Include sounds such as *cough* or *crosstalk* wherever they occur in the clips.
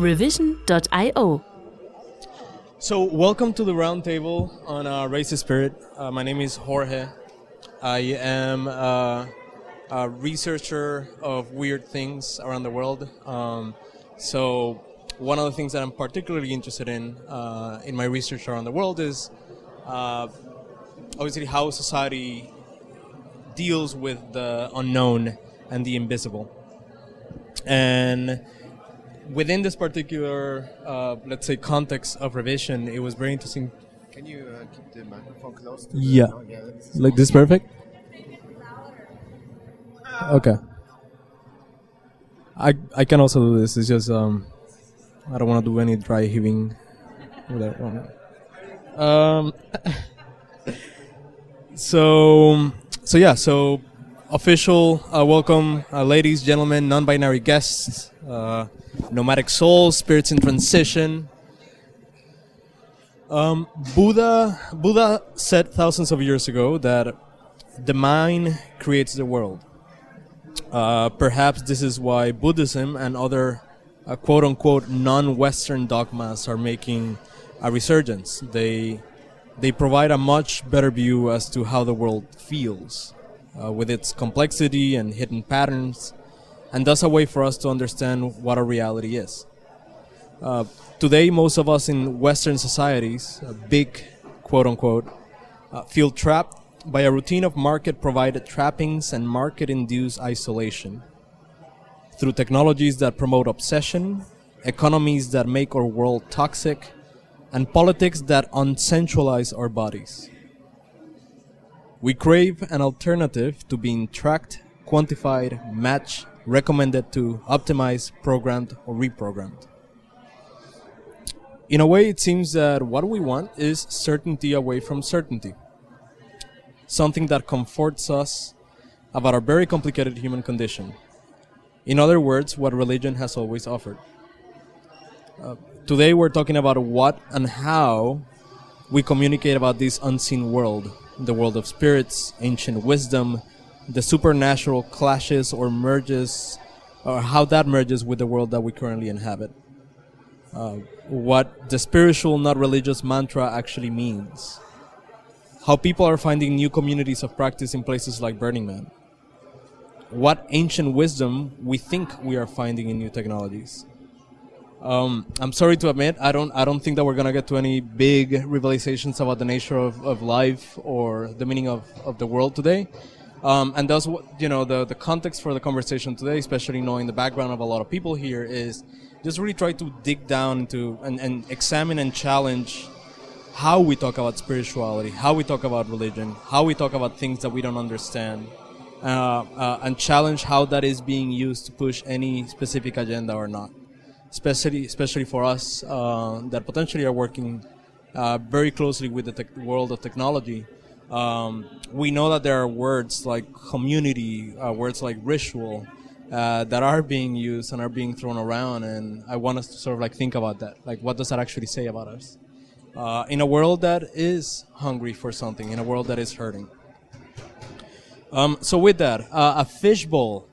revision.io. So, welcome to the roundtable on uh, Raise Spirit. Uh, my name is Jorge. I am uh, a researcher of weird things around the world. Um, so, one of the things that I'm particularly interested in uh, in my research around the world is uh, obviously how society deals with the unknown and the invisible. And within this particular, uh, let's say, context of revision, it was very interesting. Can you uh, keep the microphone close? To Yeah. The, oh, yeah that's- Like this, perfect. Okay. I I can also do this. It's just um, I don't want to do any dry heaving with that one. Um. *laughs* So so yeah so official uh, welcome uh, ladies gentlemen non-binary guests uh, nomadic souls spirits in transition. Um, buddha buddha said thousands of years ago that the mind creates the world. Uh, perhaps this is why buddhism and other uh, quote-unquote non-western dogmas are making a resurgence. They they provide a much better view as to how the world feels, uh, with its complexity and hidden patterns, and thus a way for us to understand what our reality is. Uh, today, most of us in Western societies, big quote unquote, uh, feel trapped by a routine of market provided trappings and market induced isolation. Through technologies that promote obsession, economies that make our world toxic, and politics that uncentralize our bodies. We crave an alternative to being tracked, quantified, matched, recommended to, optimized, programmed, or reprogrammed. In a way, it seems that what we want is certainty away from certainty. Something that comforts us about our very complicated human condition. In other words, what religion has always offered. Uh, today we're talking about what and how we communicate about this unseen world the world of spirits ancient wisdom the supernatural clashes or merges or how that merges with the world that we currently inhabit. Uh, what the spiritual not religious mantra actually means. How people are finding new communities of practice in places like burning man. What ancient wisdom we think we are finding in new technologies um, I'm sorry to admit, I don't, I don't think that we're gonna get to any big revelations about the nature of, of life or the meaning of, of the world today. Um, and that's what you know. The the context for the conversation today, especially knowing the background of a lot of people here, is just really try to dig down into and, and examine and challenge how we talk about spirituality, how we talk about religion, how we talk about things that we don't understand, uh, uh, and challenge how that is being used to push any specific agenda or not especially especially for us uh, that potentially are working uh, very closely with the tech world of technology. Um, we know that there are words like community, uh, words like ritual, uh, that are being used and are being thrown around, and I want us to sort of like think about that. Like, what does that actually say about us? Uh, in a world that is hungry for something, in a world that is hurting. Um, so with that, uh, a fishbowl.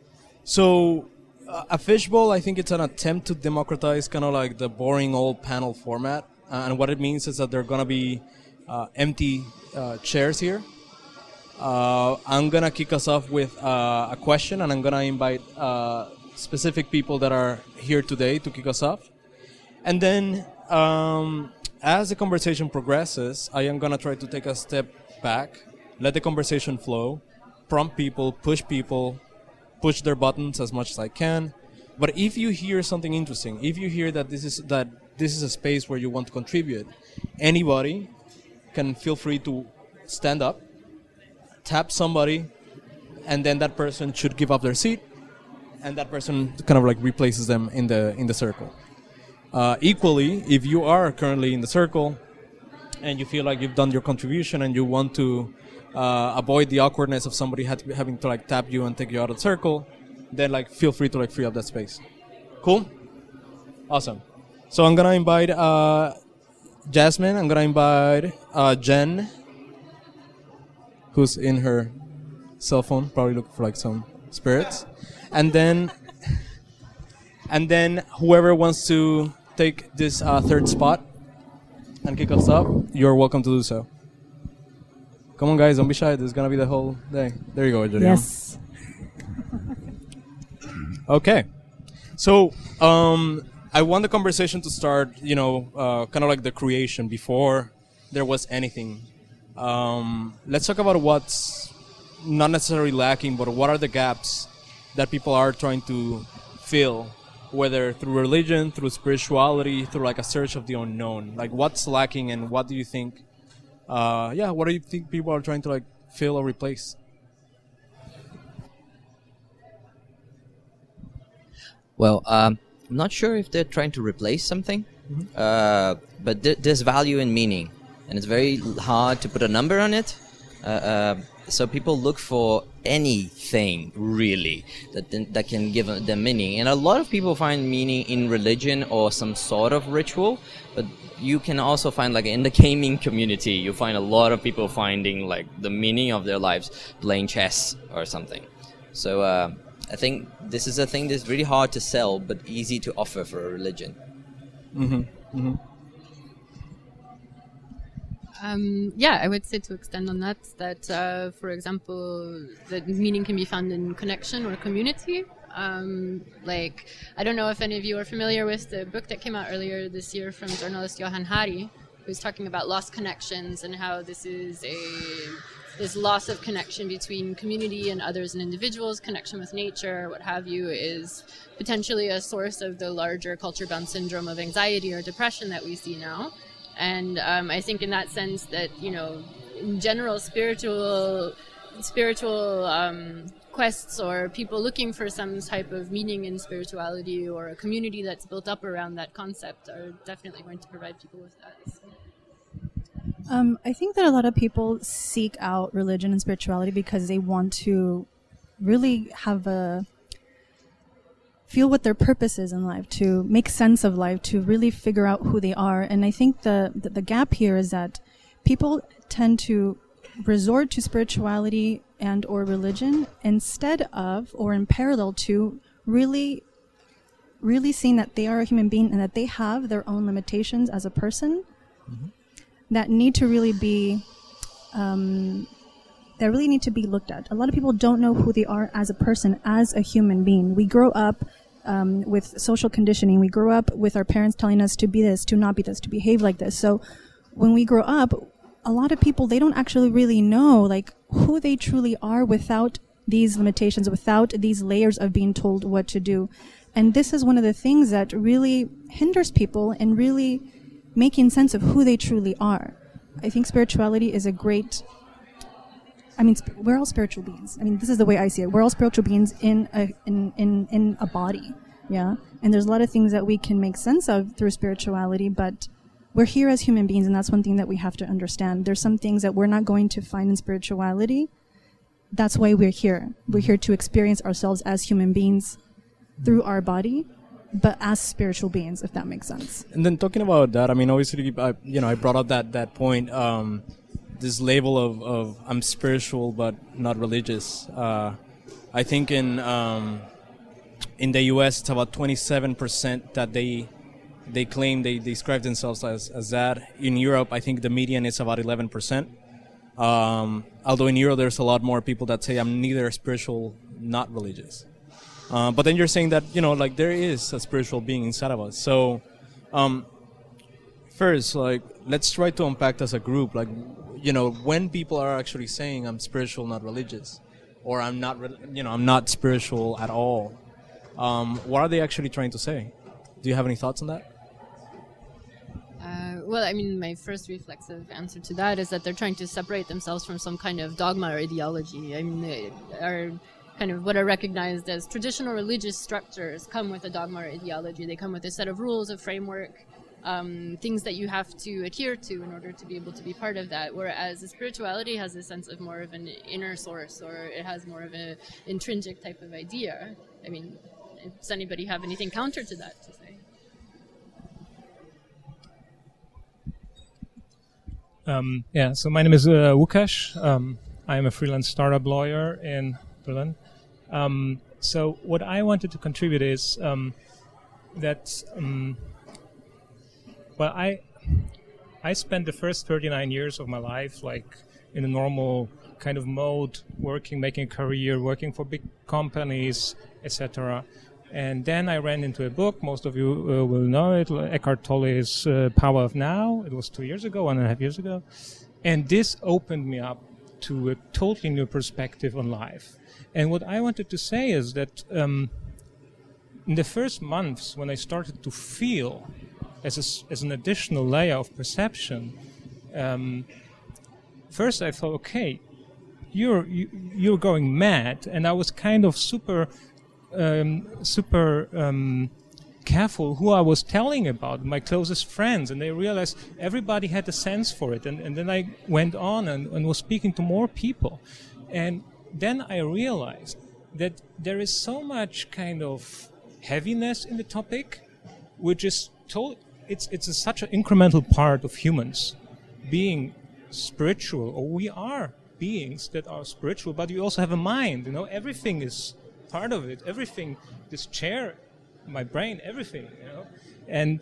So a fishbowl, I think it's an attempt to democratize kind of like the boring old panel format. Uh, and what it means is that there are going to be uh, empty uh, chairs here. Uh, I'm going to kick us off with uh, a question, and I'm going to invite specific people that are here today to kick us off. And then, um, as the conversation progresses, I am going to try to take a step back, let the conversation flow, prompt people, push people, push their buttons as much as I can. But if you hear something interesting, if you hear that this is that this is a space where you want to contribute, anybody can feel free to stand up, tap somebody, and then that person should give up their seat, and that person kind of like replaces them in the in the circle. Uh, equally, if you are currently in the circle and you feel like you've done your contribution and you want to uh, avoid the awkwardness of somebody to, having to like tap you and take you out of the circle, then like feel free to like free up that space. Cool. Awesome. So I'm gonna invite uh, Jazmin. I'm gonna invite uh, Jen, who's in her cell phone, probably looking for like some spirits, and then *laughs* and then whoever wants to take this uh, third spot and kick us off, you're welcome to do so. Come on, guys, don't be shy. This is gonna be the whole day. There you go, Adrian. Yes. *laughs* Okay. So, um, I want the conversation to start, you know, uh, kind of like the creation before there was anything. Um, let's talk about what's not necessarily lacking, but what are the gaps that people are trying to fill, whether through religion, through spirituality, through like a search of the unknown. Like, what's lacking, and what do you think? Uh, yeah, what do you think people are trying to like fill or replace? Well, um, I'm not sure if they're trying to replace something, uh, but th- there's value in meaning, and it's very hard to put a number on it. Uh, uh, so people look for anything really that that can give them meaning, and a lot of people find meaning in religion or some sort of ritual. But you can also find like in the gaming community, you find a lot of people finding like the meaning of their lives playing chess or something. So uh, I think this is a thing that's really hard to sell, but easy to offer for a religion. Um, yeah, I would say to extend on that, that uh, for example, the meaning can be found in connection or community. Um, like, I don't know if any of you are familiar with the book that came out earlier this year from journalist Johan Hari, who's talking about lost connections and how this is a this loss of connection between community and others and individuals, connection with nature, what have you, is potentially a source of the larger culture-bound syndrome of anxiety or depression that we see now. And um, I think in that sense that you know, in general, spiritual spiritual um, quests or people looking for some type of meaning in spirituality or a community that's built up around that concept are definitely going to provide people with that. Um, I think that a lot of people seek out religion and spirituality because they want to really have a feel what their purpose is in life, to make sense of life, to really figure out who they are. And I think the the, the gap here is that people tend to resort to spirituality and or religion instead of or in parallel to really really seeing that they are a human being and that they have their own limitations as a person that need to really be um, that really need to be looked at. A lot of people don't know who they are as a person, as a human being. We grow up um, with social conditioning. We grow up with our parents telling us to be this, to not be this, to behave like this. So when we grow up, a lot of people they don't actually really know like who they truly are without these limitations, without these layers of being told what to do. And this is one of the things that really hinders people in really making sense of who they truly are. I think spirituality is a great I mean, we're all spiritual beings. I mean, this is the way I see it. We're all spiritual beings in a in, in, in a body, yeah. And there's a lot of things that we can make sense of through spirituality, but we're here as human beings, and that's one thing that we have to understand. There's some things that we're not going to find in spirituality. That's why we're here. We're here to experience ourselves as human beings through our body, but as spiritual beings, if that makes sense. And then talking about that, I mean, obviously, I, you know, I brought up that that point. Um, this label of, of I'm spiritual but not religious. Uh, I think in um, in the U.S. it's about 27 percent that they they claim they describe themselves as, as that. In Europe, I think the median is about 11 percent. Um, although in Europe, there's a lot more people that say I'm neither spiritual, not religious. Uh, but then you're saying that you know, like there is a spiritual being inside of us. So, um, first, like let's try to unpack as a group, like you know, when people are actually saying I'm spiritual, not religious, or I'm not, you know, I'm not spiritual at all. Um, what are they actually trying to say? Do you have any thoughts on that? Well, I mean, my first reflexive answer to that is that they're trying to separate themselves from some kind of dogma or ideology. I mean, they are kind of what are recognized as traditional religious structures come with a dogma or ideology. They come with a set of rules, a framework, um, things that you have to adhere to in order to be able to be part of that. Whereas spirituality has a sense of more of an inner source, or it has more of an intrinsic type of idea. I mean, does anybody have anything counter to that to say? Um, yeah, so my name is uh, Łukasz. Um, I am a freelance startup lawyer in Berlin. Um, so what I wanted to contribute is um, that um, Well, I I spent the first 39 years of my life like in a normal kind of mode, working, making a career, working for big companies, etc. And then I ran into a book. Most of you uh, will know it. Eckhart Tolle's uh, Power of Now. It was two years ago, one and a half years ago. And this opened me up to a totally new perspective on life. And what I wanted to say is that um, in the first months, when I started to feel as, a, as an additional layer of perception, um, first I thought, okay, you're you, you're going mad, and I was kind of super um, super um, careful who I was telling about, my closest friends, and they realized everybody had a sense for it. And, and then I went on and, and was speaking to more people. And then I realized that there is so much kind of heaviness in the topic, which is told, it's, it's a, such an incremental part of humans being spiritual, or we are beings that are spiritual, but we also have a mind. You know, everything is part of it. Everything, this chair, my brain, everything. You know, and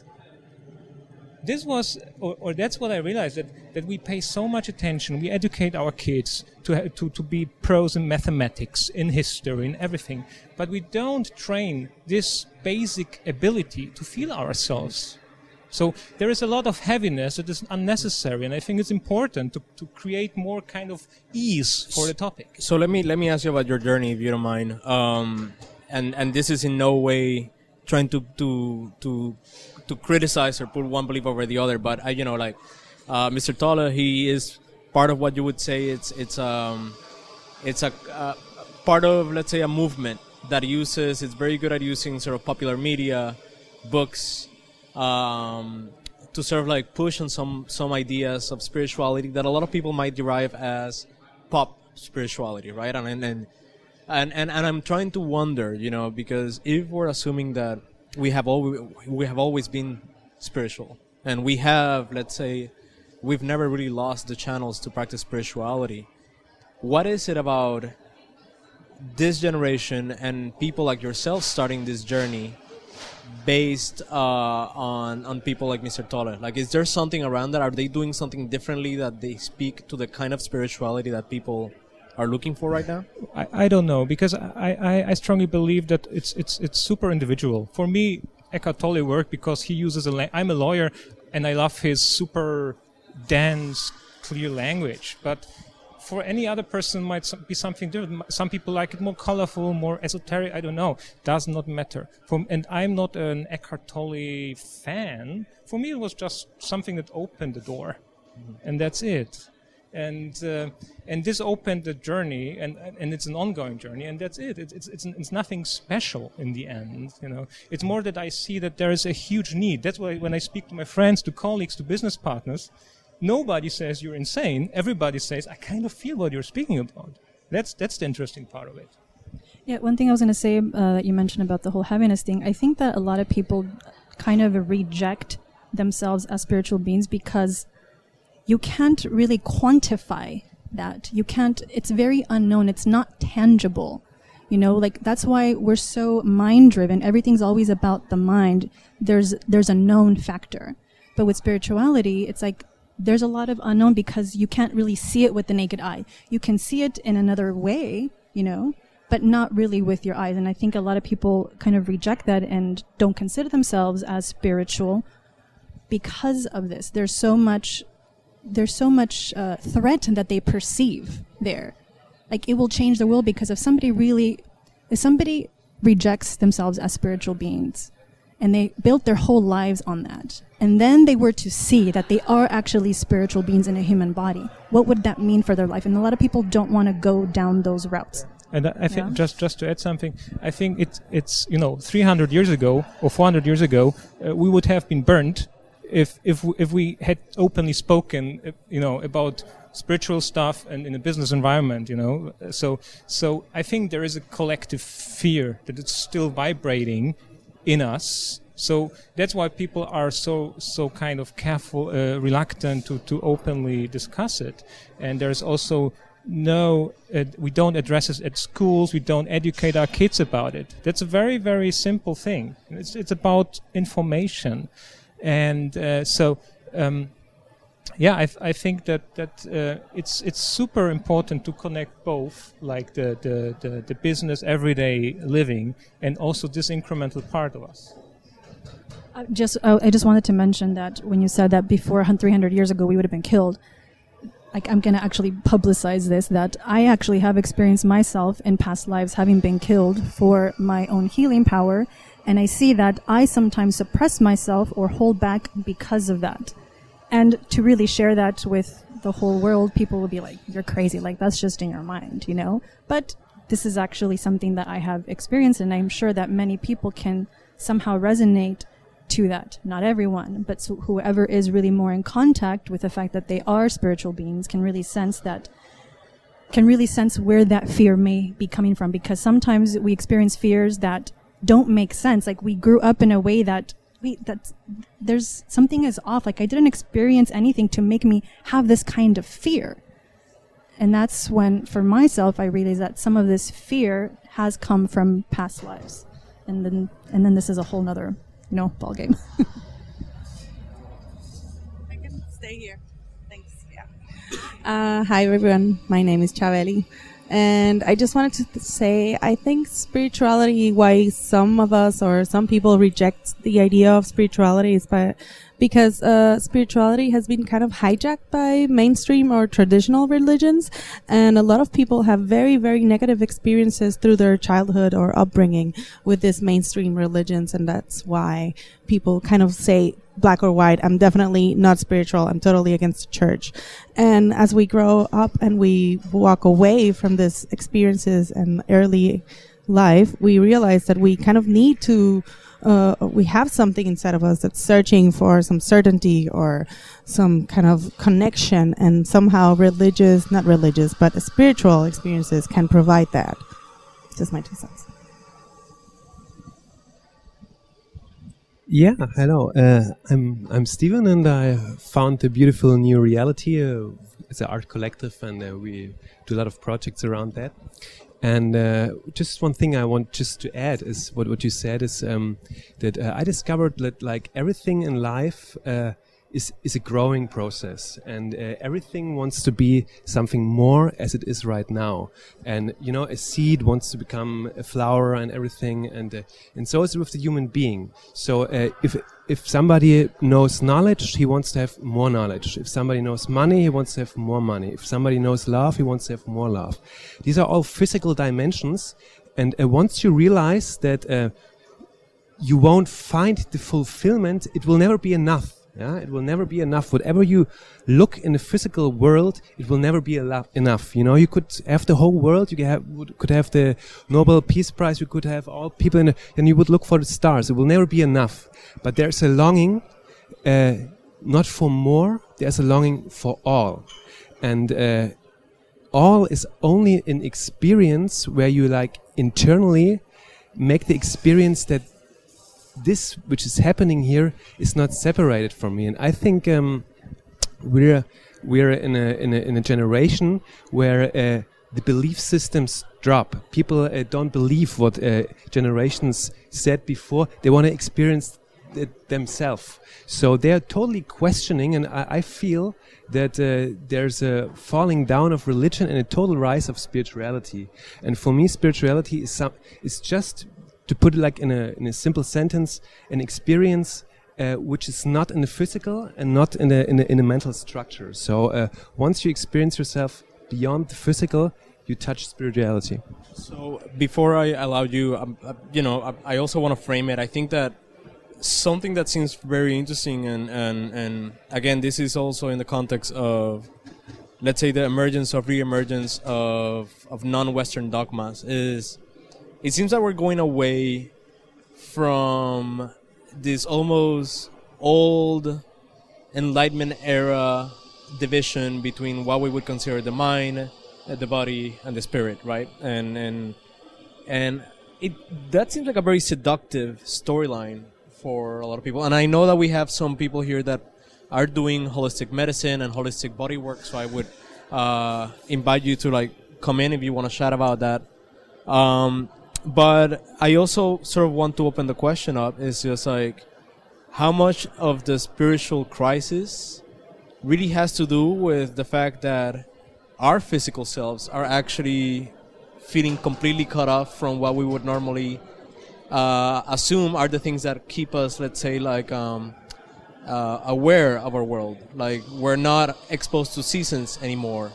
this was, or, or, that's what I realized that, that we pay so much attention. We educate our kids to, to, to be pros in mathematics, in history, in everything. But we don't train this basic ability to feel ourselves. So there is a lot of heaviness that is unnecessary, and I think it's important to, to create more kind of ease for the topic. So let me let me ask you about your journey, if you don't mind. Um, and and this is in no way trying to to to to criticize or put one belief over the other, but I, you know, like uh, Mr. Tolle, he is part of what you would say it's it's um it's a uh, part of let's say a movement that uses it's very good at using sort of popular media, books, um, to sort of like push on some some ideas of spirituality that a lot of people might derive as pop spirituality, right? And and and and, and, I'm trying to wonder, you know, because if we're assuming that we have always we have always been spiritual, and we have, let's say, we've never really lost the channels to practice spirituality. What is it about this generation and people like yourself starting this journey based uh, on on people like Mr. Tolle? Like, is there something around that? Are they doing something differently that they speak to the kind of spirituality that people are looking for right now? I, I don't know because I, I, I strongly believe that it's it's it's super individual. For me, Eckhart Tolle worked because he uses a. La- I'm a lawyer, and I love his super dense, clear language, but for any other person might be something different. Some people like it more colorful, more esoteric. I don't know. Does not matter. From and I'm not an Eckhart Tolle fan. For me, it was just something that opened the door, mm-hmm. and that's it. And uh, and this opened the journey, and and it's an ongoing journey, and that's it. It's it's it's, it's nothing special in the end. You know, it's more that I see that there is a huge need. That's why when I speak to my friends, to colleagues, to business partners nobody says you're insane. Everybody says, I kind of feel what you're speaking about. That's, that's the interesting part of it. Yeah, one thing I was going to say uh, that you mentioned about the whole heaviness thing, I think that a lot of people kind of reject themselves as spiritual beings because you can't really quantify that. You can't, it's very unknown, it's not tangible. You know, like that's why we're so mind driven. Everything's always about the mind. There's there's a known factor. But with spirituality, it's like there's a lot of unknown because you can't really see it with the naked eye. You can see it in another way, you know, but not really with your eyes. And I think a lot of people kind of reject that and don't consider themselves as spiritual because of this. There's so much, there's so much uh, threat that they perceive there. Like it will change the world because if somebody really, if somebody rejects themselves as spiritual beings, and they built their whole lives on that. And then they were to see that they are actually spiritual beings in a human body. What would that mean for their life? And a lot of people don't want to go down those routes. And I think yeah. just just to add something, I think it's it's you know 300 years ago or 400 years ago, uh, we would have been burned if if if we had openly spoken, uh, you know, about spiritual stuff and in a business environment, you know. So so I think there is a collective fear that it's still vibrating in us. So that's why people are so so kind of careful, uh, reluctant to to openly discuss it. And there's also no, uh, we don't address it at schools. We don't educate our kids about it. That's a very very simple thing. It's it's about information, and uh, so. Um, yeah, I, I think that that uh, it's it's super important to connect both, like the, the, the, the business everyday living and also this incremental part of us. I just oh, I just wanted to mention that when you said that before 300 years ago we would have been killed, I'm gonna actually publicize this that I actually have experienced myself in past lives having been killed for my own healing power, and I see that I sometimes suppress myself or hold back because of that, and to really share that with the whole world, people will be like, "You're crazy! Like that's just in your mind," you know. But this is actually something that I have experienced, and I'm sure that many people can somehow resonate to that. Not everyone, but so whoever is really more in contact with the fact that they are spiritual beings can really sense that, can really sense where that fear may be coming from. Because sometimes we experience fears that don't make sense. Like we grew up in a way that we, that there's something is off. Like I didn't experience anything to make me have this kind of fear. And that's when, for myself, I realized that some of this fear has come from past lives. And then, and then this is a whole nother you know, ball game. *laughs* I can stay here. Thanks. Yeah. Uh, hi everyone. My name is Chaveli. And I just wanted to say, I think spirituality, why some of us or some people reject the idea of spirituality is by, because uh, spirituality has been kind of hijacked by mainstream or traditional religions, and a lot of people have very, very negative experiences through their childhood or upbringing with these mainstream religions, and that's why people kind of say black or white. I'm definitely not spiritual. I'm totally against the church. And as we grow up and we walk away from these experiences and early life, we realize that we kind of need to uh, we have something inside of us that's searching for some certainty or some kind of connection, and somehow religious, not religious, but spiritual experiences can provide that. Just my two cents. Yeah, hello. Uh, I'm I'm Steven, and I found a beautiful new reality. Uh, it's an art collective, and uh, we do a lot of projects around that. And uh, just one thing I want just to add is what, what you said is um, that uh, I discovered that like everything in life uh, is is a growing process, and uh, everything wants to be something more as it is right now. And you know, a seed wants to become a flower and everything, and uh, and so is with the human being. So uh, if if somebody knows knowledge, he wants to have more knowledge. If somebody knows money, he wants to have more money. If somebody knows love, he wants to have more love. These are all physical dimensions, and uh, once you realize that. Uh, you won't find the fulfillment, it will never be enough yeah, it will never be enough. Whatever you look in the physical world, it will never be enough. You know, you could have the whole world. You could have, could have the Nobel Peace Prize. You could have all people in, the, and you would look for the stars. It will never be enough. But there's a longing, uh, not for more. There's a longing for all, and uh, all is only an experience where you like internally make the experience that this which is happening here is not separated from me. And I think um, we're we're in a, in a in a generation where uh, the belief systems drop. People uh, don't believe what uh, generations said before. They want to experience it themselves. So they are totally questioning, and I, I feel that uh, there's a falling down of religion and a total rise of spirituality. And for me, spirituality is some is just to put it like in a in a simple sentence, an experience uh, which is not in the physical and not in a in a, in mental structure. So uh, once you experience yourself beyond the physical, you touch spirituality. So before I allow you, um, uh, you know, I, I also want to frame it. I think that something that seems very interesting, and and and again, this is also in the context of let's say the emergence of re-emergence of of non-Western dogmas is it seems that we're going away from this almost old enlightenment era division between what we would consider the mind the body and the spirit right? And and and it that seems like a very seductive storyline for a lot of people. And i know that we have some people here that are doing holistic medicine and holistic body work so i would uh, invite you to like come in if you want to chat about that. Um, but I also sort of want to open the question up. Is just like, how much of the spiritual crisis really has to do with the fact that our physical selves are actually feeling completely cut off from what we would normally uh, assume are the things that keep us, let's say, like um, uh, aware of our world. Like we're not exposed to seasons anymore,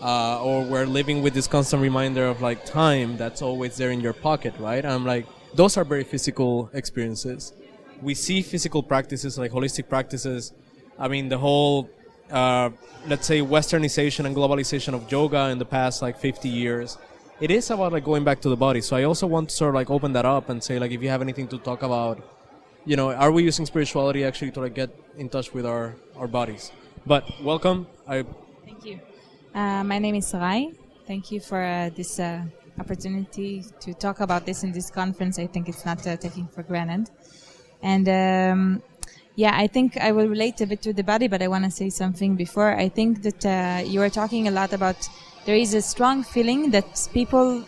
uh, or we're living with this constant reminder of like time that's always there in your pocket, right? I'm like, those are very physical experiences. We see physical practices like holistic practices. I mean, the whole, uh, let's say, westernization and globalization of yoga in the past like 50 years it is about like going back to the body. So I also want to sort of like open that up and say like if you have anything to talk about, you know, are we using spirituality actually to like get in touch with our our bodies? But welcome. I Thank you. Uh, my name is Rai. Thank you for uh, this uh, opportunity to talk about this in this conference. I think it's not uh, taken for granted. And um, yeah, I think I will relate a bit to the body, but I want to say something before. I think that uh, you were talking a lot about there is a strong feeling that people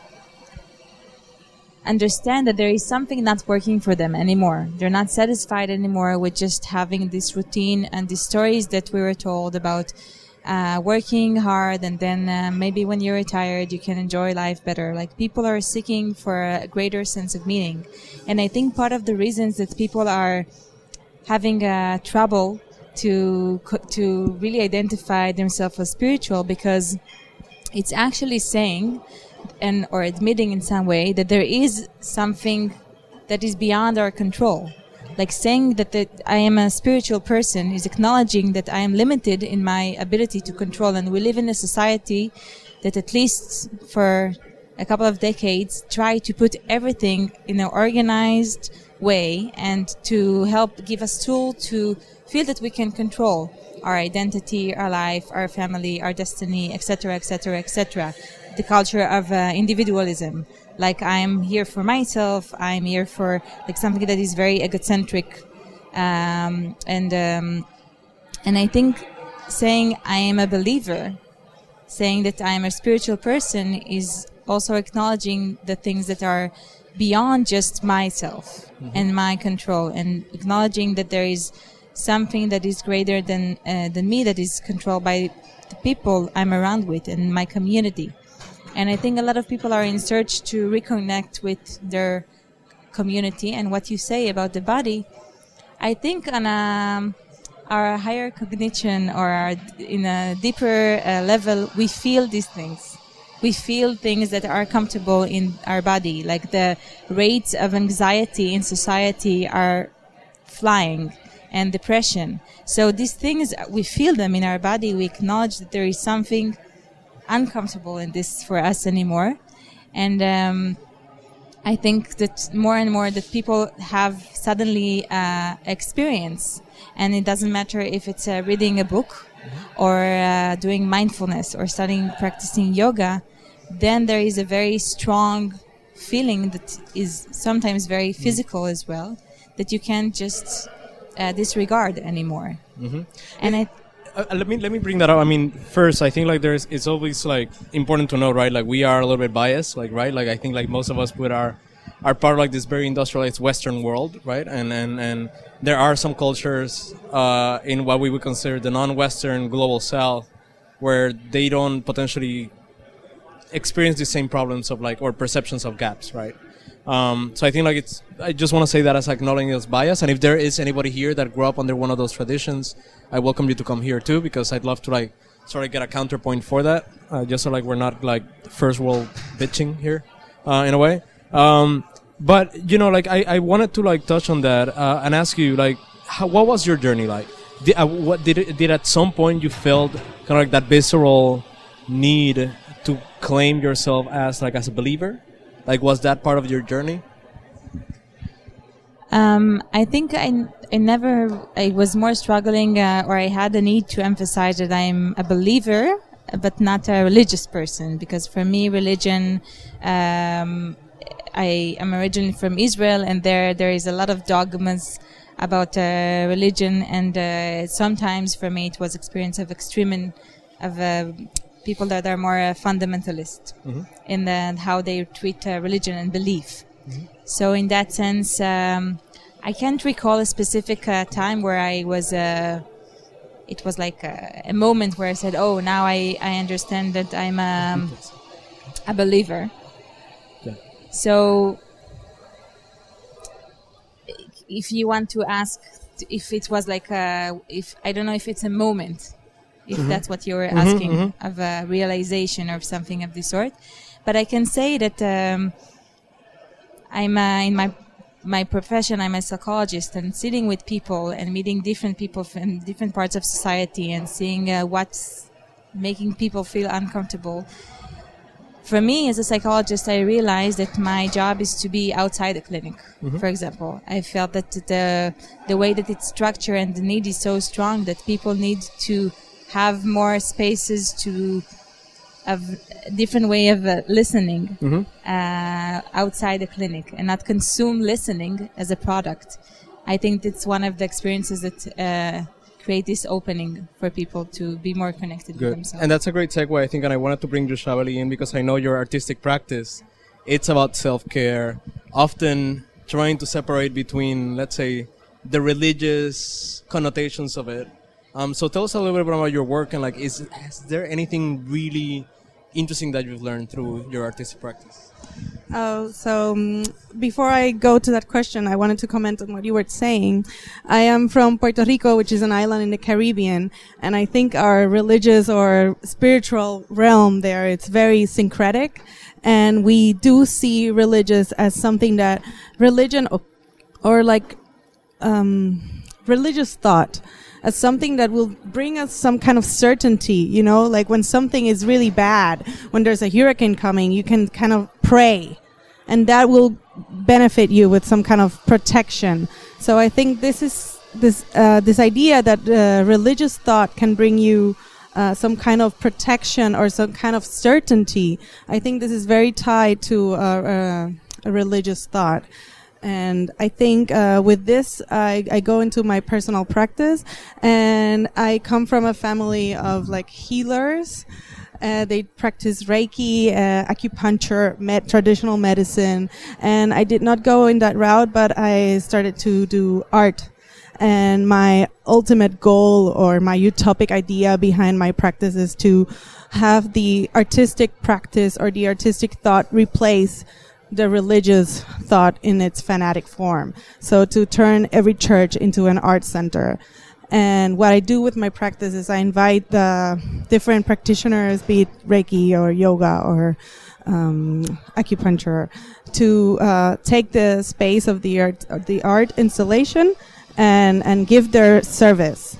understand that there is something not working for them anymore. They're not satisfied anymore with just having this routine and the stories that we were told about uh, working hard and then uh, maybe when you're retired you can enjoy life better. Like people are seeking for a greater sense of meaning, and I think part of the reasons that people are having uh, trouble to to really identify themselves as spiritual because it's actually saying and or admitting in some way that there is something that is beyond our control like saying that, i am a spiritual person is acknowledging that i am limited in my ability to control and we live in a society that at least for a couple of decades try to put everything in an organized way and to help give us tool to feel that we can control our identity, our life, our family, our destiny, etc., etc., etc. The culture of uh, individualism, like I'm here for myself, I'm here for like something that is very egocentric, um, and um, and I think saying I am a believer, saying that I am a spiritual person, is also acknowledging the things that are beyond just myself mm-hmm. and my control, and acknowledging that there is something that is greater than uh, than me that is controlled by the people I'm around with and my community. And I think a lot of people are in search to reconnect with their community and what you say about the body. I think on a our higher cognition or our, in a deeper uh, level, we feel these things. We feel things that are comfortable in our body, like the rates of anxiety in society are flying and depression. So these things, we feel them in our body. We acknowledge that there is something uncomfortable in this for us anymore. And um, I think that more and more that people have suddenly uh, experience, and it doesn't matter if it's uh, reading a book or uh, doing mindfulness or studying practicing yoga. Then there is a very strong feeling that is sometimes very physical as well that you can't just uh, disregard anymore. Mm-hmm. And I. Uh, let me let me bring that up. I mean, first, I think like there's it's always like important to know, right? Like we are a little bit biased, like right? Like I think like most of us put our are part of like this very industrialized Western world, right? And and and there are some cultures uh, in what we would consider the non-Western global South, where they don't potentially experience the same problems of like or perceptions of gaps, right? Um, so I think like it's. I just want to say that as acknowledging this bias, and if there is anybody here that grew up under one of those traditions, I welcome you to come here too because I'd love to like sort of get a counterpoint for that, uh, just so like we're not like first world bitching here, uh, in a way. Um, but you know, like I, I wanted to like touch on that uh, and ask you like, how, what was your journey like? Did, uh, what did it, did at some point you felt kind of like that visceral need to claim yourself as like as a believer? Like, was that part of your journey? Um, I think I, I never, I was more struggling, uh, or I had a need to emphasize that I'm a believer, but not a religious person, because for me, religion, um, I am originally from Israel, and there there is a lot of dogmas about uh, religion, and uh, sometimes for me it was experience of extreme of uh, people that are more uh, fundamentalist mm-hmm. in the, how they treat uh, religion and belief. Mm-hmm. So in that sense, um, I can't recall a specific uh, time where I was. Uh, it was like a, a, moment where I said, "Oh, now I, I understand that I'm um, a believer." Yeah. So, if you want to ask if it was like a, if I don't know if it's a moment, if mm-hmm. that's what you're mm-hmm, asking mm-hmm. of a realization or something of this sort, but I can say that um, I'm uh, in my my profession, I'm a psychologist, and sitting with people and meeting different people from different parts of society and seeing uh, what's making people feel uncomfortable. For me, as a psychologist, I realized that my job is to be outside the clinic. Mm-hmm. For example, I felt that the the way that it's structured and the need is so strong that people need to have more spaces to have a different way of uh, listening mm-hmm. uh, outside the clinic and not consume listening as a product. I think it's one of the experiences that uh, create this opening for people to be more connected Good. with themselves. And that's a great segue, I think. And I wanted to bring Chaveli in because I know your artistic practice. It's about self-care, often trying to separate between, let's say, the religious connotations of it um, so tell us a little bit about your work and like, is, is there anything really interesting that you've learned through your artistic practice? Oh, so um, before I go to that question, I wanted to comment on what you were saying. I am from Puerto Rico, which is an island in the Caribbean, and I think our religious or spiritual realm there, it's very syncretic, and we do see religious as something that religion or, or like um, religious thought as something that will bring us some kind of certainty, you know, like when something is really bad, when there's a hurricane coming, you can kind of pray and that will benefit you with some kind of protection. So I think this is this uh, this idea that uh, religious thought can bring you uh, some kind of protection or some kind of certainty. I think this is very tied to uh, uh, a religious thought. And I think uh, with this, I, I go into my personal practice, and I come from a family of like healers. Uh, they practice Reiki, uh, acupuncture, med- traditional medicine, and I did not go in that route, but I started to do art. And my ultimate goal or my utopic idea behind my practice is to have the artistic practice or the artistic thought replace the religious thought in its fanatic form. So to turn every church into an art center. And what I do with my practice is I invite the different practitioners, be it Reiki or yoga or um, acupuncture, to uh, take the space of the art, of the art installation and and give their service.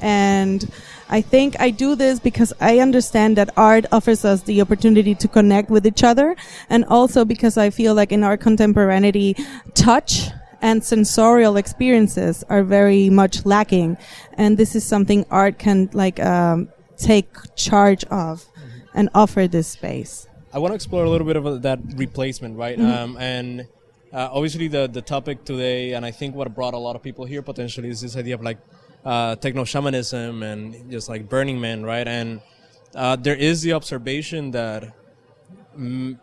And I think I do this because I understand that art offers us the opportunity to connect with each other and also because I feel like in our contemporaneity, touch and sensorial experiences are very much lacking. And this is something art can like, um, take charge of and offer this space. I want to explore a little bit of that replacement, right? Mm-hmm. Um, and uh, obviously the the topic today, and I think what brought a lot of people here potentially is this idea of like uh, techno shamanism and just like Burning Man, right? And uh, there is the observation that mm,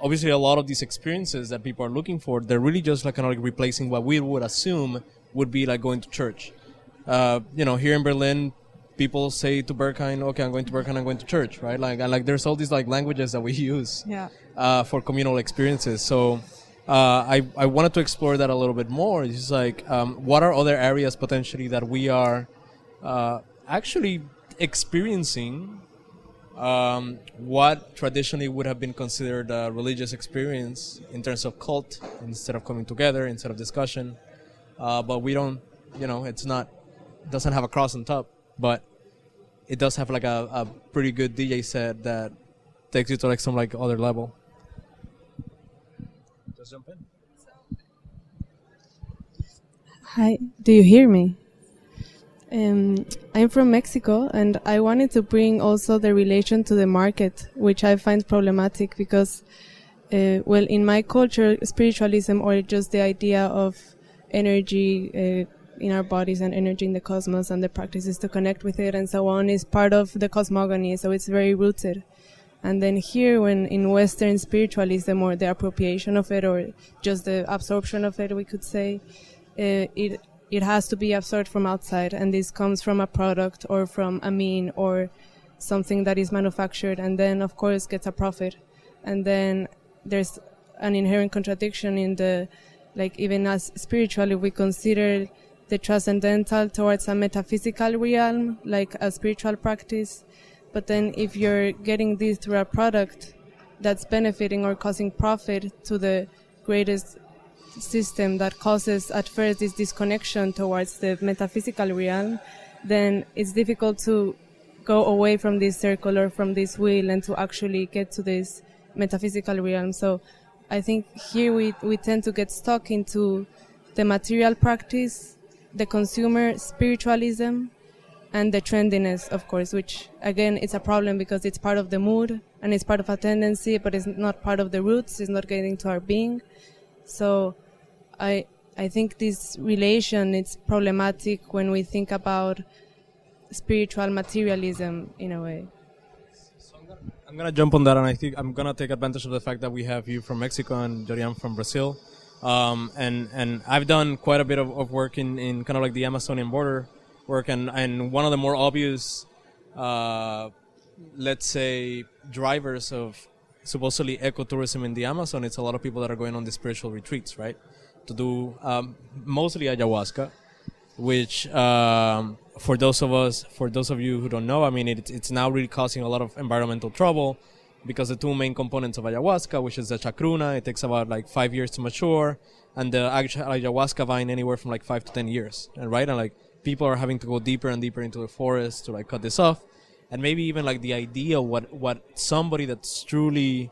obviously a lot of these experiences that people are looking for, they're really just like kind of like replacing what we would assume would be like going to church. Uh, you know, here in Berlin, people say to Berghain, "Okay, I'm going to Berghain. I'm going to church." Right? Like, and like, there's all these like languages that we *laughs* use yeah. uh, for communal experiences. So I, I wanted to explore that a little bit more. It's like, um, what are other areas potentially that we are uh, actually experiencing um, what traditionally would have been considered a religious experience in terms of cult instead of coming together, instead of discussion. Uh, but we don't, you know, it's not, doesn't have a cross on top, but it does have like a, a pretty good DJ set that takes you to like some like other level jump in. Hi, do you hear me? Um, I'm from Mexico, and I wanted to bring also the relation to the market, which I find problematic because, uh, well, in my culture, spiritualism or just the idea of energy uh, in our bodies and energy in the cosmos and the practices to connect with it and so on is part of the cosmogony, so it's very rooted. And then here, when in Western spiritualism or the appropriation of it or just the absorption of it, we could say, uh, it it has to be absorbed from outside, and this comes from a product or from a mean or something that is manufactured, and then of course gets a profit, and then there's an inherent contradiction in the like even as spiritually we consider the transcendental towards a metaphysical realm like a spiritual practice but then if you're getting this through a product that's benefiting or causing profit to the greatest system that causes at first this disconnection towards the metaphysical realm then it's difficult to go away from this circle or from this wheel and to actually get to this metaphysical realm. So I think here we, we tend to get stuck into the material practice, the consumer spiritualism, and the trendiness, of course, which again it's a problem because it's part of the mood and it's part of a tendency, but it's not part of the roots. It's not getting to our being. So, I I think this relation it's problematic when we think about spiritual materialism in a way. I'm gonna jump on that, and I think I'm gonna take advantage of the fact that we have you from Mexico and Joriam from Brazil. Um, and and I've done quite a bit of, of work in, in kind of like the Amazonian border work, and, and one of the more obvious, uh, let's say, drivers of supposedly ecotourism in the Amazon, it's a lot of people that are going on the spiritual retreats, right? To do um, mostly ayahuasca, which um, for those of us, for those of you who don't know, I mean, it, it's now really causing a lot of environmental trouble because the two main components of ayahuasca, which is the chacruna, it takes about like five years to mature, and the ayahuasca vine anywhere from like five to ten years, and right, and like people are having to go deeper and deeper into the forest to like cut this off, and maybe even like the idea what what somebody that's truly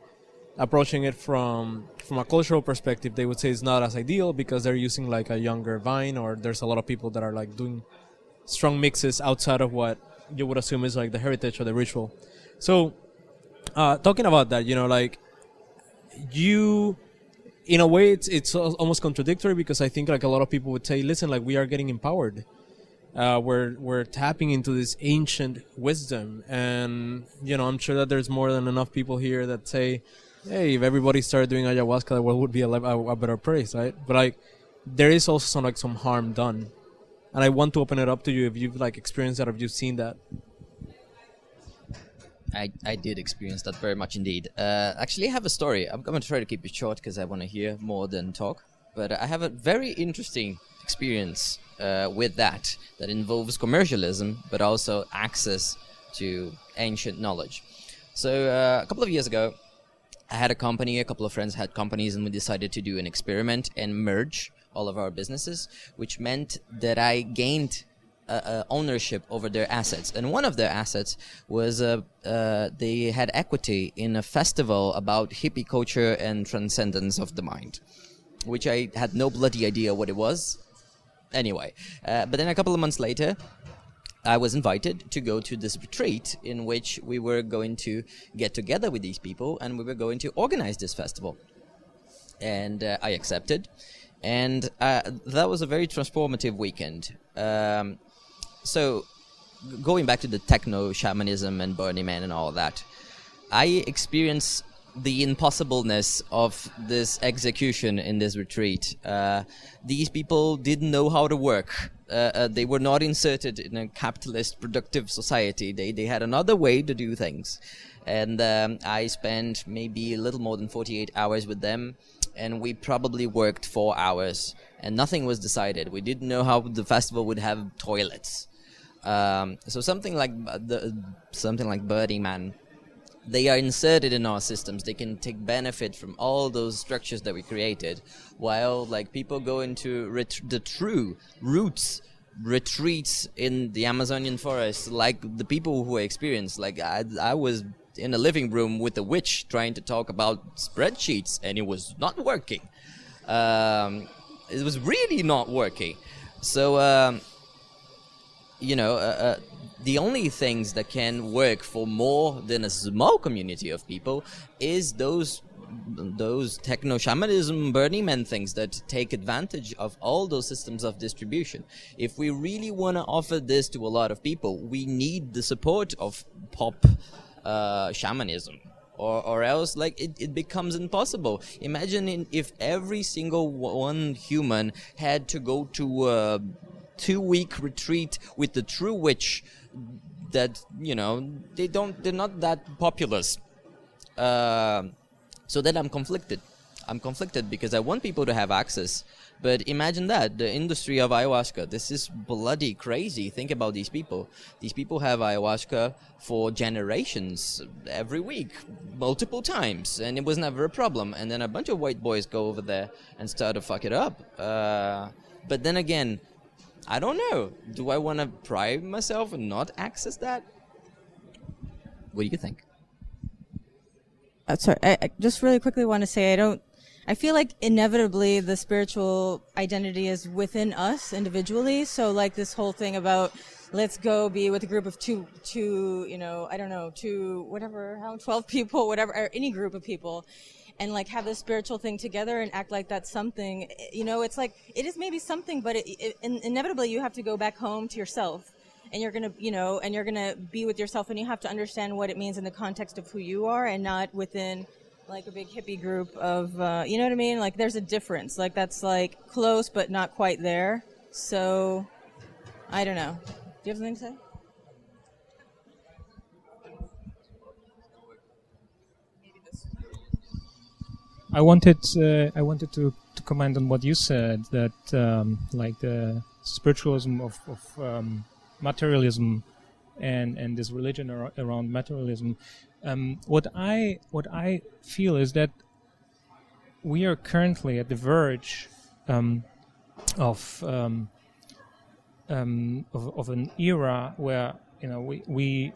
approaching it from from a cultural perspective, they would say it's not as ideal because they're using like a younger vine, or there's a lot of people that are like doing strong mixes outside of what you would assume is like the heritage or the ritual. So, uh, talking about that, you know, like you, in a way, it's it's almost contradictory because I think like a lot of people would say, listen, like we are getting empowered. Uh, we're we're tapping into this ancient wisdom, and you know, I'm sure that there's more than enough people here that say, hey, if everybody started doing ayahuasca, the world would be a, le- a, better place, right? But like, there is also some like some harm done and I want to open it up to you if you've like experienced that, if you've seen that. I, I did experience that very much indeed. Uh, actually, I have a story. I'm going to try to keep it short because I want to hear more than talk. But I have a very interesting experience uh, with that that involves commercialism, but also access to ancient knowledge. So uh, a couple of years ago, I had a company. A couple of friends had companies, and we decided to do an experiment and merge all of our businesses, which meant that I gained uh, uh, ownership over their assets. And one of their assets was uh, uh, they had equity in a festival about hippie culture and transcendence of the mind, which I had no bloody idea what it was. Anyway, uh, but then a couple of months later, I was invited to go to this retreat in which we were going to get together with these people and we were going to organize this festival. And uh, I accepted and uh, that was a very transformative weekend. Um, so, going back to the techno shamanism and Burning Man and all that, I experienced the impossibleness of this execution in this retreat. Uh, these people didn't know how to work. Uh, uh, they were not inserted in a capitalist productive society. They they had another way to do things, and um, I spent maybe a little more than 48 hours with them and we probably worked four hours and nothing was decided. We didn't know how the festival would have toilets. Um, so something like uh, the something like Burning Man, they are inserted in our systems. They can take benefit from all those structures that we created, while like people go into ret- the true roots retreats in the Amazonian forest, like the people who experienced. Like I, I was in a living room with a witch trying to talk about spreadsheets, and it was not working. Um, it was really not working. So, um, you know, uh, uh, the only things that can work for more than a small community of people is those those techno shamanism burning man things that take advantage of all those systems of distribution. If we really want to offer this to a lot of people we need the support of pop uh, shamanism. Or, or else like it, it becomes impossible. Imagine in, if every single one human had to go to a two week retreat with the true witch that you know they don't they're not that populous uh, so then i'm conflicted i'm conflicted because i want people to have access but imagine that the industry of ayahuasca. This is bloody crazy. Think about these people. These people have ayahuasca for generations, every week, multiple times, and it was never a problem. And then a bunch of white boys go over there and start to fuck it up. Uh, but then again, I don't know. Do I want to pride myself and not access that? What do you think? Uh, sorry, I, I just really quickly want to say I don't I feel like inevitably the spiritual identity is within us individually. So like this whole thing about let's go be with a group of two, two, you know, I don't know, two, whatever, how, 12 people, whatever, or any group of people and like have this spiritual thing together and act like that's something, you know, it's like, it is maybe something, but it, it, inevitably you have to go back home to yourself and you're gonna you know and you're gonna be with yourself and you have to understand what it means in the context of who you are and not within like a big hippie group of uh, you know what I mean? Like there's a difference. Like that's like close but not quite there. So I don't know. Do you have something to say? I wanted uh, I wanted to, to comment on what you said that um, like the spiritualism of, of um, materialism and and this religion ar- around materialism um, what I what I feel is that we are currently at the verge um, of, um, um, of, of an era where you know we we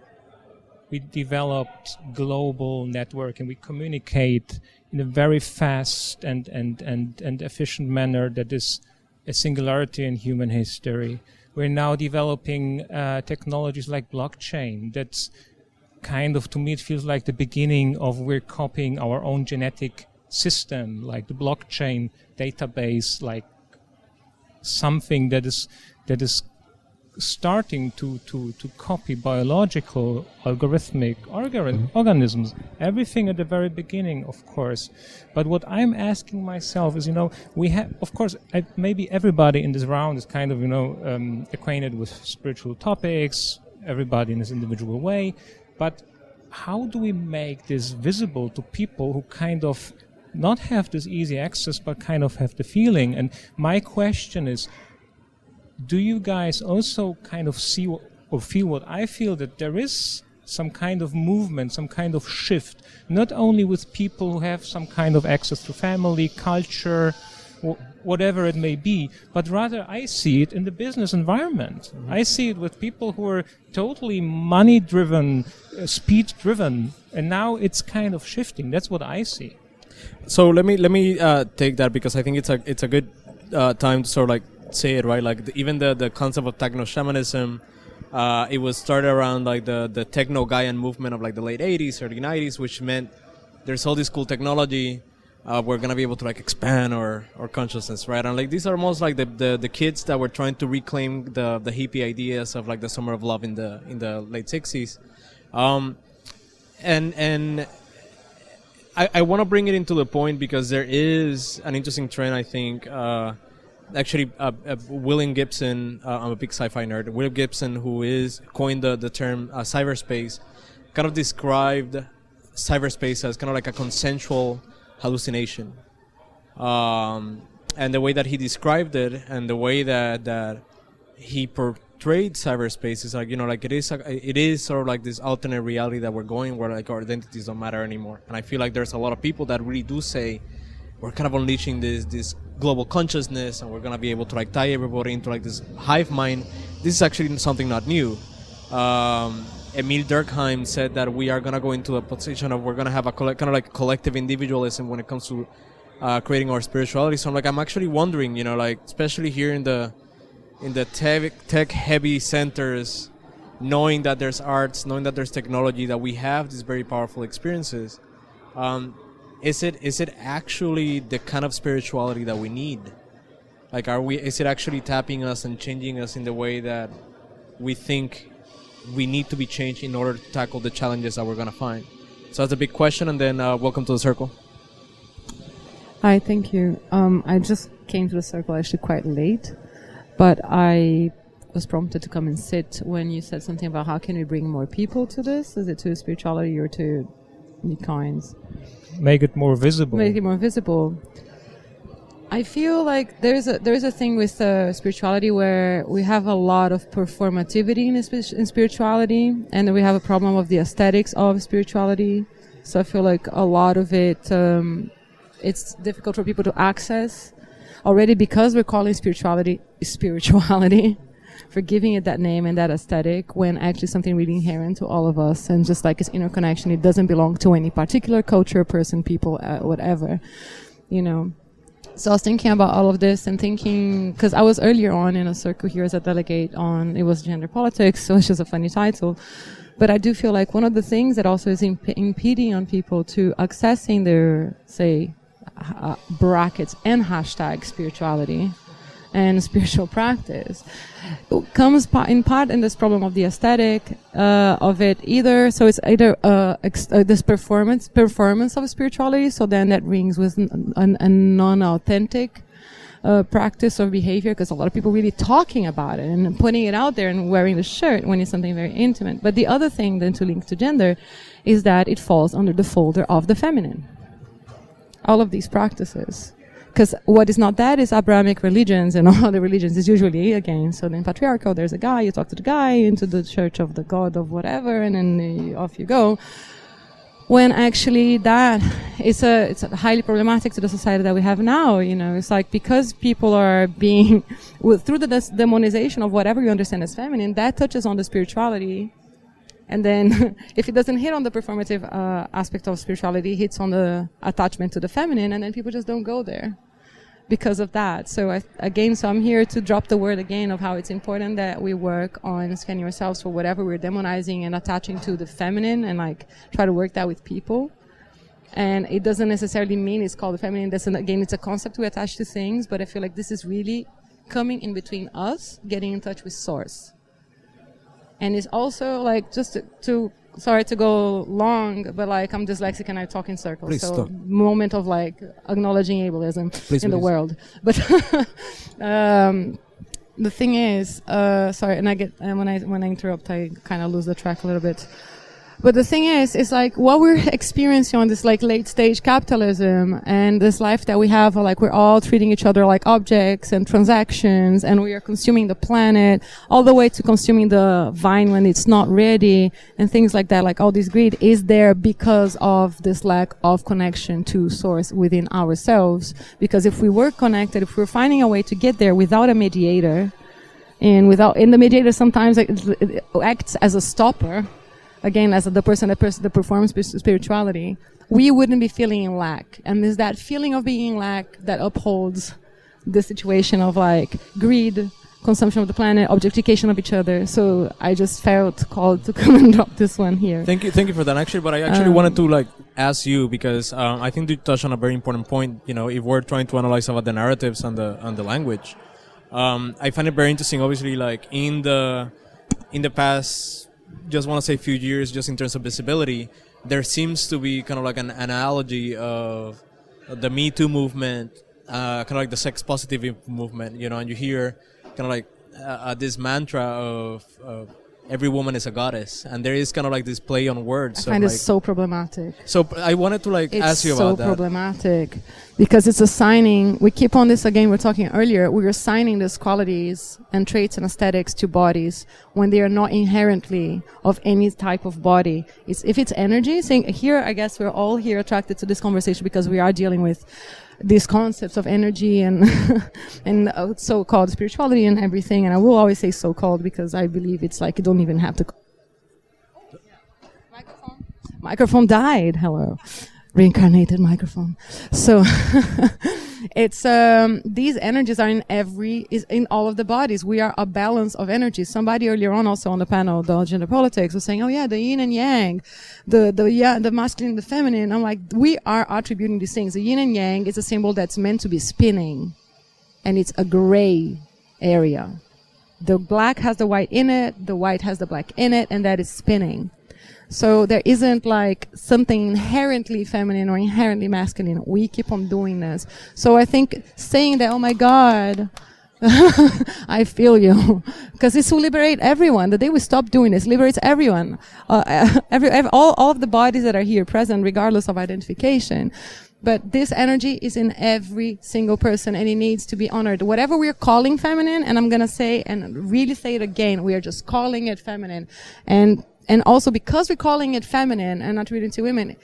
we developed global network and we communicate in a very fast and and and and efficient manner that is a singularity in human history. We're now developing uh, technologies like blockchain that's kind of to me it feels like the beginning of we're copying our own genetic system like the blockchain database like something that is that is starting to to to copy biological algorithmic organ- organisms. Everything at the very beginning of course. But what i'm asking myself is you know we have of course I, maybe everybody in this round is kind of you know um, acquainted with spiritual topics everybody in his individual way. But how do we make this visible to people who kind of not have this easy access but kind of have the feeling? And my question is do you guys also kind of see or feel what I feel that there is some kind of movement, some kind of shift, not only with people who have some kind of access to family, culture, whatever it may be, but rather I see it in the business environment. Mm-hmm. I see it with people who are totally money driven, uh, speed driven, and now it's kind of shifting. That's what I see. So let me let me uh, take that because I think it's a it's a good uh, time to sort of like say it right. Like the, even the the concept of techno shamanism. Uh, it was started around like the the techno Gaian movement of like the late 80s, early 90s, which meant there's all this cool technology uh, we're gonna be able to like expand our, our consciousness, right? And like these are most like the, the, the kids that were trying to reclaim the the hippie ideas of like the summer of love in the in the late '60s, um, and and I, I want to bring it into the point because there is an interesting trend I think. Uh, actually, uh, uh, William Gibson, uh, I'm a big sci-fi nerd. William Gibson, who is coined the the term uh, cyberspace, kind of described cyberspace as kind of like a consensual hallucination. Um, and the way that he described it and the way that, that he portrayed cyberspace is like you know like it is it is sort of like this alternate reality that we're going where like our identities don't matter anymore and i feel like there's a lot of people that really do say we're kind of unleashing this this global consciousness and we're gonna be able to like tie everybody into like this hive mind this is actually something not new um, Emile Durkheim said that we are going to go into a position of we're going to have a coll- kind of like collective individualism when it comes to uh, creating our spirituality. So I'm like, I'm actually wondering, you know, like especially here in the in the tech tech heavy centers, knowing that there's arts, knowing that there's technology, that we have these very powerful experiences. Um, is it is it actually the kind of spirituality that we need? Like, are we? Is it actually tapping us and changing us in the way that we think we need to be changed in order to tackle the challenges that we're going to find. So that's a big question, and then uh, welcome to the circle. Hi, thank you. Um, I just came to the circle actually quite late, but I was prompted to come and sit when you said something about how can we bring more people to this? Is it to spirituality or to new kinds? Make it more visible. Make it more visible. I feel like there's a there's a thing with uh, spirituality where we have a lot of performativity in, in spirituality, and we have a problem of the aesthetics of spirituality. So I feel like a lot of it, um, it's difficult for people to access already because we're calling spirituality *laughs* spirituality, for giving it that name and that aesthetic when actually something really inherent to all of us and just like its interconnection, it doesn't belong to any particular culture, person, people, uh, whatever, you know. So I was thinking about all of this and thinking because I was earlier on in a circle here as a delegate on it was gender politics, *laughs* it's just a funny title. But I do feel like one of the things that also is imp- impeding on people to accessing their say uh, brackets and hashtag spirituality and *laughs* spiritual practice. Comes in part in this problem of the aesthetic uh, of it either. So it's either uh, uh, this performance performance of spirituality so then that rings with a non-authentic uh, practice or behavior because a lot of people really talking about it and putting it out there and wearing the shirt when it's something very intimate. But the other thing then to link to gender is that it falls under the folder of the feminine. All of these practices because what is not that is Abrahamic religions and *laughs* all other religions. Is usually again so then patriarchal there's a guy you talk to the guy into the church of the god of whatever and then uh, off you go. When actually that is a it's highly problematic to the society that we have now you know. It's like because people are being *laughs* through the demonization of whatever you understand as feminine that touches on the spirituality. And then *laughs* if it doesn't hit on the performative uh, aspect of spirituality, it hits on the attachment to the feminine, and then people just don't go there because of that. So I, again, so I'm here to drop the word again of how it's important that we work on scanning ourselves for whatever we're demonizing and attaching to the feminine, and like try to work that with people. And it doesn't necessarily mean it's called the feminine. That's an, again, it's a concept we attach to things, but I feel like this is really coming in between us, getting in touch with source and it's also like just to, to sorry to go long, but like I'm dyslexic and I talk in circles. Please so stop. moment of like acknowledging ableism Please, in the world. But *laughs* um, the thing is, uh, sorry, and I get and when I when I interrupt, I kind of lose the track a little bit. But the thing is, it's like what we're *laughs* experiencing on this like late stage capitalism and this life that we have, like we're all treating each other like objects and transactions and we are consuming the planet all the way to consuming the vine when it's not ready and things like that. Like all this greed is there because of this lack of connection to source within ourselves. Because if we were connected, if we're finding a way to get there without a mediator, and without and the mediator sometimes acts as a stopper again as the person that, pers- that performs spirituality we wouldn't be feeling in lack and it's that feeling of being in lack that upholds the situation of like greed consumption of the planet objectification of each other so i just felt called to *laughs* come and drop this one here Thank you, thank you for that. Actually, but I actually Um, wanted to like ask you because um, I think you touched on a very important point. You know, if we're trying to analyze about the narratives and the and the language, um, I find it very interesting. Obviously, like in the in the past, just want to say a few years, just in terms of visibility, there seems to be kind of like an analogy of the Me Too movement, uh, kind of like the sex positive movement. You know, and you hear kind of like uh, uh, this mantra of. of Every woman is a goddess, and there is kind of like this play on words. i find it like- so problematic. So i wanted to like it's ask you so about that. problematic. Because it's assigning we keep on this again we are talking earlier. We're assigning these qualities and traits and aesthetics to bodies when they are not inherently of any type of body. It's if it's energy saying here i guess we're all here attracted to this conversation because we are dealing with these concepts of energy and *laughs* and uh, so-called spirituality and everything. And i will always say so-called because i believe it's like you don't even have to microphone died. Hello reincarnated microphone. So *laughs* it's um these energies are in every is in all of the bodies. We are a balance of energy somebody earlier on also on the panel the gender politics was saying oh yeah the yin and yang the the yeah the masculine the feminine. I'm like we are attributing these things. The yin and yang is a symbol that's meant to be spinning and it's a gray area. The black has the white in it the white has the black in it and that is spinning So there isn't like something inherently feminine or inherently masculine. We keep on doing this. So I think saying that, oh my God, *laughs* I feel you, *laughs* because this will liberate everyone. The day we stop doing this, liberates everyone, uh, *laughs* every, every, all, all of the bodies that are here present, regardless of identification. But this energy is in every single person and it needs to be honored. Whatever we're calling feminine, and I'm gonna say and really say it again, we are just calling it feminine. And and also because we're calling it feminine and not treating to women,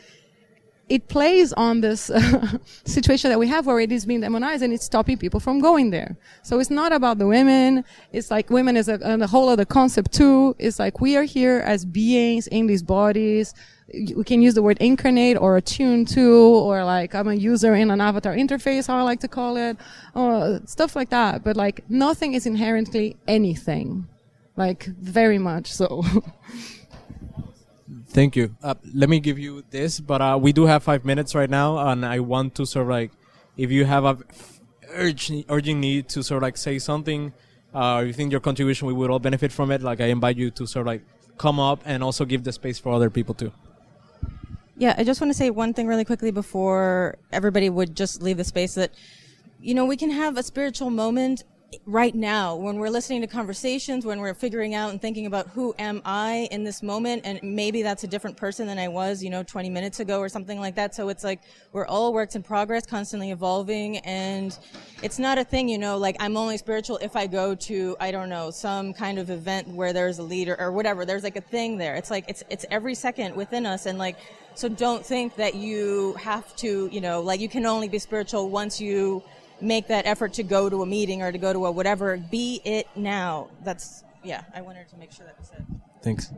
it plays on this *laughs* situation that we have where it is being demonized and it's stopping people from going there. So it's not about the women. It's like women is a, a whole other concept too. It's like we are here as beings in these bodies. We can use the word incarnate or attune to, or like I'm a user in an avatar interface, how I like to call it, or stuff like that. But like nothing is inherently anything. Like very much so. *laughs* Thank you. Uh, let me give you this, but uh, we do have five minutes right now, and I want to sort of like, if you have a urgent, urgent need to sort of like say something, uh, or you think your contribution we would all benefit from it, like I invite you to sort of like come up and also give the space for other people too. Yeah, I just want to say one thing really quickly before everybody would just leave the space that, you know, we can have a spiritual moment right now when we're listening to conversations when we're figuring out and thinking about who am i in this moment and maybe that's a different person than i was you know 20 minutes ago or something like that. So it's like we're all works in progress constantly evolving and it's not a thing you know like i'm only spiritual if i go to i don't know some kind of event where there's a leader or whatever. There's like a thing there. It's like it's it's every second within us and like so don't think that you have to you know like you can only be spiritual once you make that effort to go to a meeting or to go to a whatever. Be it now. That's yeah. I wanted to make sure that was said. Thanks.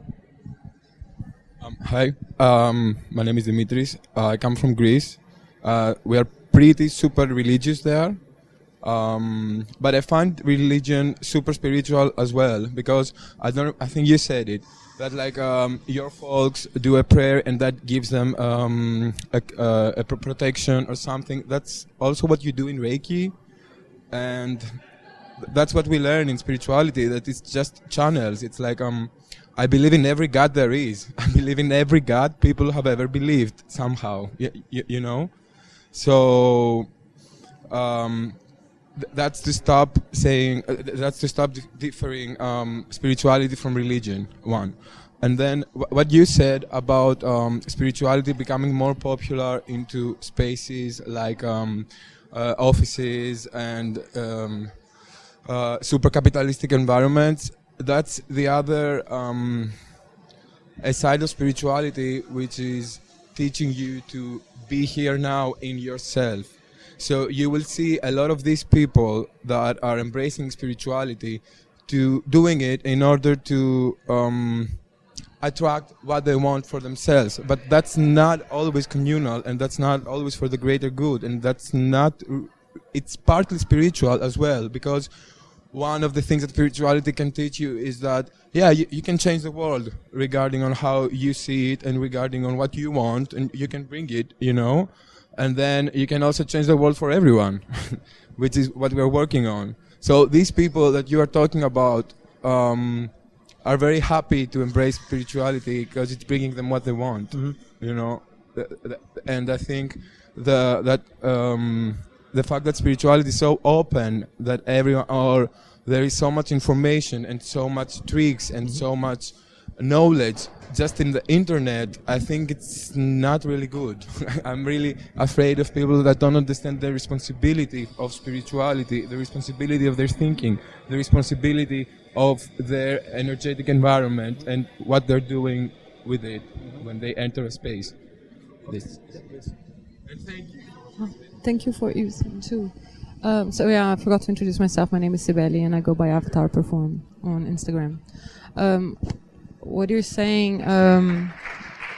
Um, hi, um, my name is Dimitris. Uh, I come from Greece. Uh, we are pretty super religious there, um, but I find religion super spiritual as well because I don't. I think you said it that like um, your folks do a prayer and that gives them um, a, a protection or something. That's also what you do in Reiki, and that's what we learn in spirituality. That it's just channels. It's like um, I believe in every God there is. *laughs* I believe in every God people have ever believed somehow. You know, so. Um, that's to stop saying uh, that's to stop differing um, spirituality from religion one. And then what you said about um, spirituality becoming more popular into spaces like um, uh, offices and um, uh, super capitalistic environments that's the other um, a side of spirituality which is teaching you to be here now in yourself so you will see a lot of these people that are embracing spirituality to doing it in order to um, attract what they want for themselves. But that's not always communal, and that's not always for the greater good, and that's not. It's partly spiritual as well because one of the things that spirituality can teach you is that yeah you, you, can change the world regarding on how you see it and regarding on what you want and you can bring it you know and then you can also change the world for everyone, *laughs* which is what we're working on. So these people that you are talking about um, are very happy to embrace spirituality because it's bringing them what they want, mm-hmm. you know. And I think the that um, the fact that spirituality is so open that everyone or there is so much information and so much tricks and mm-hmm. so much knowledge just in the internet, I think it's not really good. *laughs* I'm really afraid of people that don't understand the responsibility of spirituality, the responsibility of their thinking, the responsibility of their energetic environment and what they're doing with it when they enter a space. This. And thank you. thank you for using too. Um, so yeah, I forgot to introduce myself. My name is Sibeli, and I go by Avatar Perform on Instagram. Um, what you're saying. Um,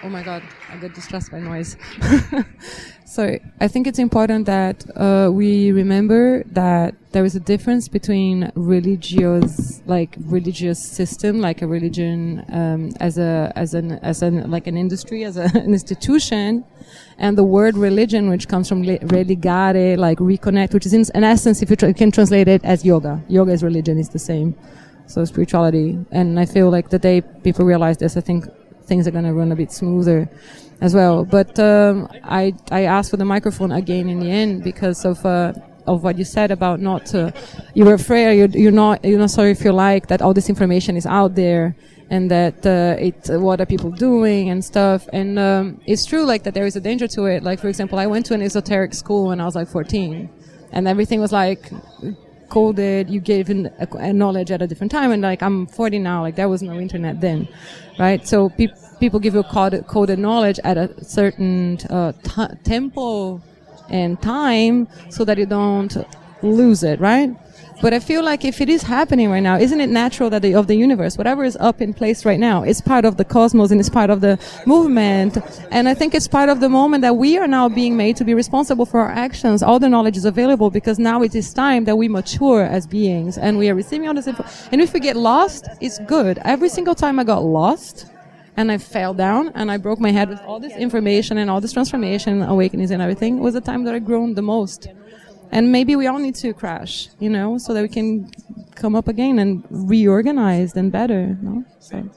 oh my god, I get distressed by noise. *laughs* so I think it's important that uh, we remember that there is a difference between religious, like religious system, like a religion um, as a as an as an like an industry, as a, *laughs* an institution, and the word religion, which comes from religare, like reconnect, which is in, in essence, if you, you can translate it as yoga. Yoga is religion, is the same so spirituality. And I feel like the day people realize this, I think things are going to run a bit smoother as well. But um, I I asked for the microphone again in the end because of. Uh, of what you said about not you were afraid you're, you're not you're not sorry if you like that all this information is out there and that uh, it uh, what are people doing and stuff and um, it's true like that there is a danger to it like for example i went to an esoteric school when i was like 14 and everything was like coded you gave in a, a knowledge at a different time and like i'm 40 now like there was no internet then right? So pe- people give you coded, coded knowledge at a certain uh, t- tempo and time so that you don't lose it right but I feel like if it is happening right now, isn't it natural that the, of the universe, whatever is up in place right now, is part of the cosmos and it's part of the movement. And I think it's part of the moment that we are now being made to be responsible for our actions. All the knowledge is available because now it is time that we mature as beings and we are receiving all this info. And if we get lost, it's good. Every single time I got lost, and I fell down and I broke my head with all this information and all this transformation, awakenings and everything was the time that I grown the most. And maybe we all need to crash, you know, so that we can come up again and reorganized and better. No? So.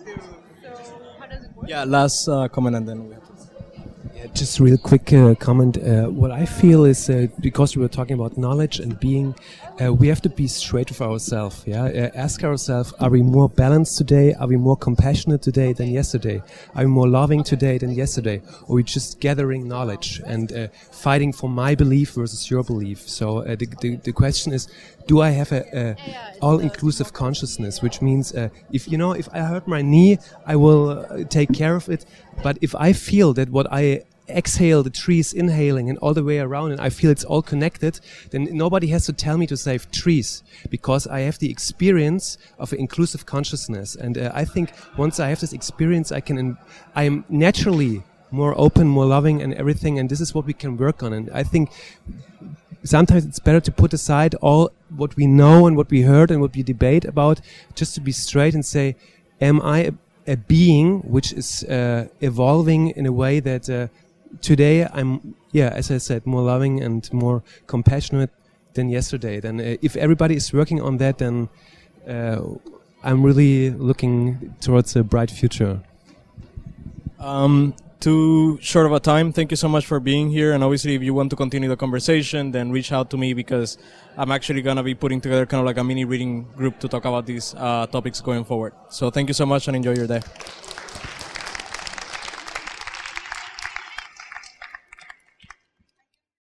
Yeah, last uh, comment and then we just a real quick uh, comment. Uh, what I feel is uh, because we were talking about knowledge and being, uh, we have to be straight with ourselves. Yeah, uh, ask ourselves: Are we more balanced today? Are we more compassionate today than yesterday? Are we more loving today than yesterday? Or are we just gathering knowledge and uh, fighting for my belief versus your belief? So the, the the question is: Do I have a, a all-inclusive consciousness? Which means, if you know, if I hurt my knee, I will take care of it. But if I feel that what I exhale, the trees inhaling and all the way around, and I feel it's all connected, then nobody has to tell me to save trees because I have the experience of inclusive consciousness. And uh, I think once I have this experience, I can, I am naturally more open, more loving, and everything. And this is what we can work on. And I think sometimes it's better to put aside all what we know and what we heard and what we debate about, just to be straight and say, am I a, a being which is uh, evolving in a way that uh, today I'm, yeah, as I said, more loving and more compassionate than yesterday. Then uh, if everybody is working on that, then uh, I'm really looking towards a bright future. Um, too short of a time. Thank you so much for being here. And obviously, if you want to continue the conversation, then reach out to me because I'm actually going to be putting together kind of like a mini reading group to talk about these uh, topics going forward. So thank you so much and enjoy your day.